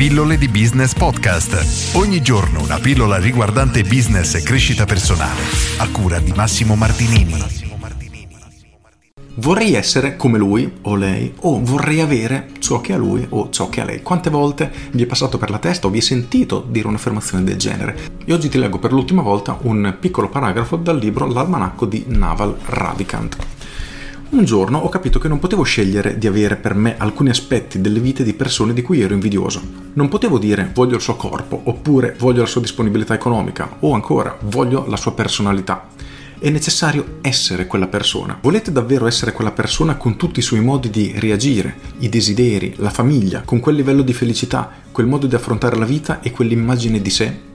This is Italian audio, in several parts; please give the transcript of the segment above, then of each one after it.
Pillole di Business Podcast. Ogni giorno una pillola riguardante business e crescita personale. A cura di Massimo Martinini. Vorrei essere come lui o lei, o vorrei avere ciò che ha lui o ciò che ha lei. Quante volte vi è passato per la testa o vi è sentito dire un'affermazione del genere? E oggi ti leggo per l'ultima volta un piccolo paragrafo dal libro L'almanacco di Naval Ravikant. Un giorno ho capito che non potevo scegliere di avere per me alcuni aspetti delle vite di persone di cui ero invidioso. Non potevo dire voglio il suo corpo, oppure voglio la sua disponibilità economica, o ancora voglio la sua personalità. È necessario essere quella persona. Volete davvero essere quella persona con tutti i suoi modi di reagire, i desideri, la famiglia, con quel livello di felicità, quel modo di affrontare la vita e quell'immagine di sé?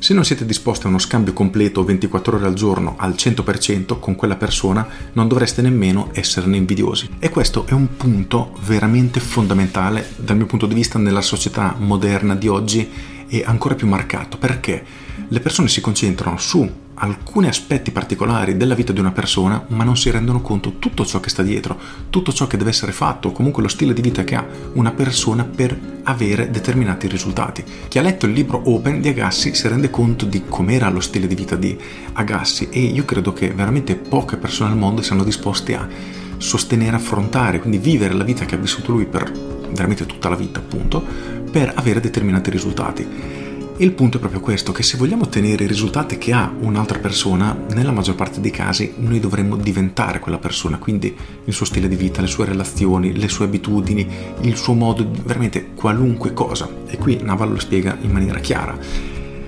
Se non siete disposti a uno scambio completo 24 ore al giorno al 100% con quella persona, non dovreste nemmeno esserne invidiosi. E questo è un punto veramente fondamentale dal mio punto di vista nella società moderna di oggi e ancora più marcato perché le persone si concentrano su alcuni aspetti particolari della vita di una persona, ma non si rendono conto tutto ciò che sta dietro, tutto ciò che deve essere fatto, comunque lo stile di vita che ha una persona per avere determinati risultati. Chi ha letto il libro Open di Agassi si rende conto di com'era lo stile di vita di Agassi e io credo che veramente poche persone al mondo siano disposte a sostenere, affrontare, quindi vivere la vita che ha vissuto lui per veramente tutta la vita, appunto, per avere determinati risultati. E il punto è proprio questo, che se vogliamo ottenere i risultati che ha un'altra persona, nella maggior parte dei casi noi dovremmo diventare quella persona, quindi il suo stile di vita, le sue relazioni, le sue abitudini, il suo modo, veramente qualunque cosa. E qui Naval lo spiega in maniera chiara.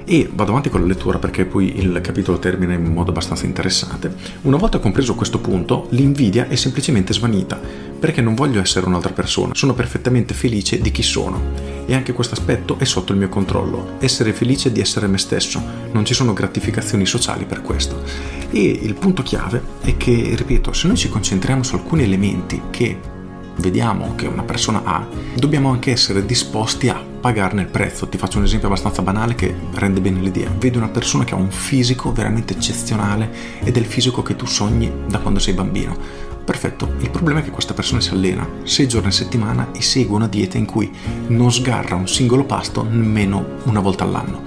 E vado avanti con la lettura perché poi il capitolo termina in modo abbastanza interessante. Una volta compreso questo punto, l'invidia è semplicemente svanita, perché non voglio essere un'altra persona, sono perfettamente felice di chi sono. E anche questo aspetto è sotto il mio controllo, essere felice di essere me stesso, non ci sono gratificazioni sociali per questo. E il punto chiave è che, ripeto, se noi ci concentriamo su alcuni elementi che vediamo che una persona ha, dobbiamo anche essere disposti a pagarne il prezzo. Ti faccio un esempio abbastanza banale che rende bene l'idea. Vedi una persona che ha un fisico veramente eccezionale ed è il fisico che tu sogni da quando sei bambino. Perfetto, il problema è che questa persona si allena 6 giorni a settimana e segue una dieta in cui non sgarra un singolo pasto nemmeno una volta all'anno.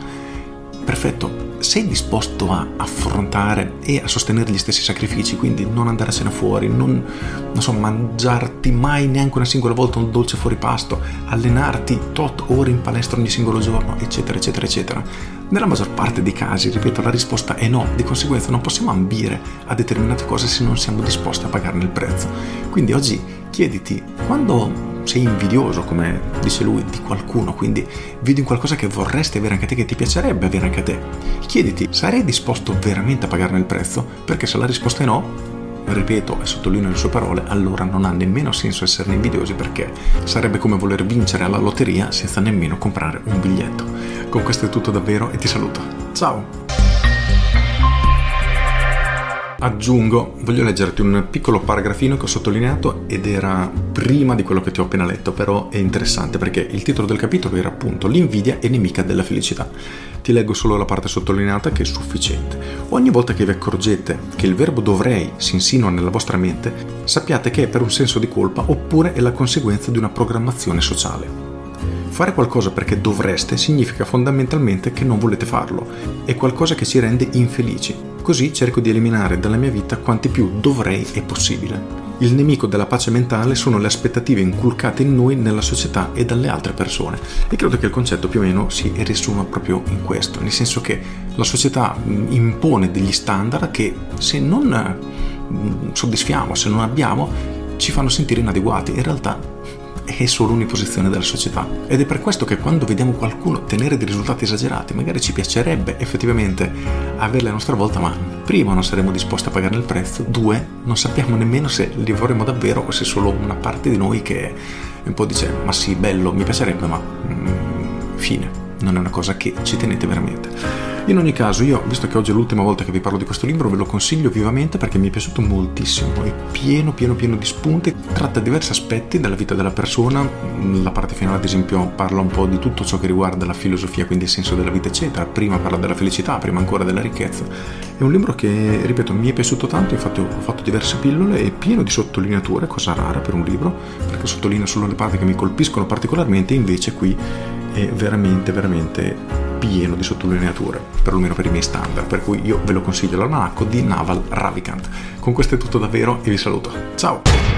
Perfetto, sei disposto a affrontare e a sostenere gli stessi sacrifici, quindi non andare a cena fuori, non, non so, mangiarti mai neanche una singola volta un dolce fuori pasto, allenarti tot ore in palestra ogni singolo giorno, eccetera, eccetera, eccetera. Nella maggior parte dei casi, ripeto, la risposta è no, di conseguenza non possiamo ambire a determinate cose se non siamo disposti a pagarne il prezzo. Quindi oggi chiediti, quando sei invidioso, come dice lui, di qualcuno, quindi vedi in qualcosa che vorresti avere anche te, che ti piacerebbe avere anche a te. Chiediti, sarei disposto veramente a pagarne il prezzo? Perché se la risposta è no, ripeto e sottolineo le sue parole, allora non ha nemmeno senso esserne invidiosi perché sarebbe come voler vincere alla lotteria senza nemmeno comprare un biglietto. Con questo è tutto davvero e ti saluto. Ciao! Aggiungo, voglio leggerti un piccolo paragrafino che ho sottolineato ed era prima di quello che ti ho appena letto, però è interessante perché il titolo del capitolo era appunto L'invidia è nemica della felicità. Ti leggo solo la parte sottolineata che è sufficiente. Ogni volta che vi accorgete che il verbo dovrei si insinua nella vostra mente, sappiate che è per un senso di colpa oppure è la conseguenza di una programmazione sociale. Fare qualcosa perché dovreste significa fondamentalmente che non volete farlo, è qualcosa che ci rende infelici Così cerco di eliminare dalla mia vita quanti più dovrei è possibile. Il nemico della pace mentale sono le aspettative inculcate in noi nella società e dalle altre persone. E credo che il concetto più o meno si riassuma proprio in questo, nel senso che la società mm, impone degli standard che se non mm, soddisfiamo, se non abbiamo, ci fanno sentire inadeguati. In realtà è solo un'imposizione della società. Ed è per questo che quando vediamo qualcuno ottenere dei risultati esagerati, magari ci piacerebbe effettivamente averli a nostra volta, ma prima non saremo disposti a pagare il prezzo, due, non sappiamo nemmeno se li vorremmo davvero o se è solo una parte di noi che un po' dice ma sì, bello, mi piacerebbe, ma mm, fine, non è una cosa che ci tenete veramente. In ogni caso, io, visto che oggi è l'ultima volta che vi parlo di questo libro, ve lo consiglio vivamente perché mi è piaciuto moltissimo. È pieno, pieno, pieno di spunti. Tratta diversi aspetti della vita della persona. La parte finale, ad esempio, parla un po' di tutto ciò che riguarda la filosofia, quindi il senso della vita, eccetera. Prima parla della felicità, prima ancora della ricchezza. È un libro che, ripeto, mi è piaciuto tanto. Infatti, ho fatto diverse pillole. È pieno di sottolineature, cosa rara per un libro, perché sottolineo solo le parti che mi colpiscono particolarmente. Invece, qui è veramente, veramente pieno di sottolineature, perlomeno per i miei standard, per cui io ve lo consiglio l'almanacco di Naval Ravikant. Con questo è tutto davvero e vi saluto. Ciao!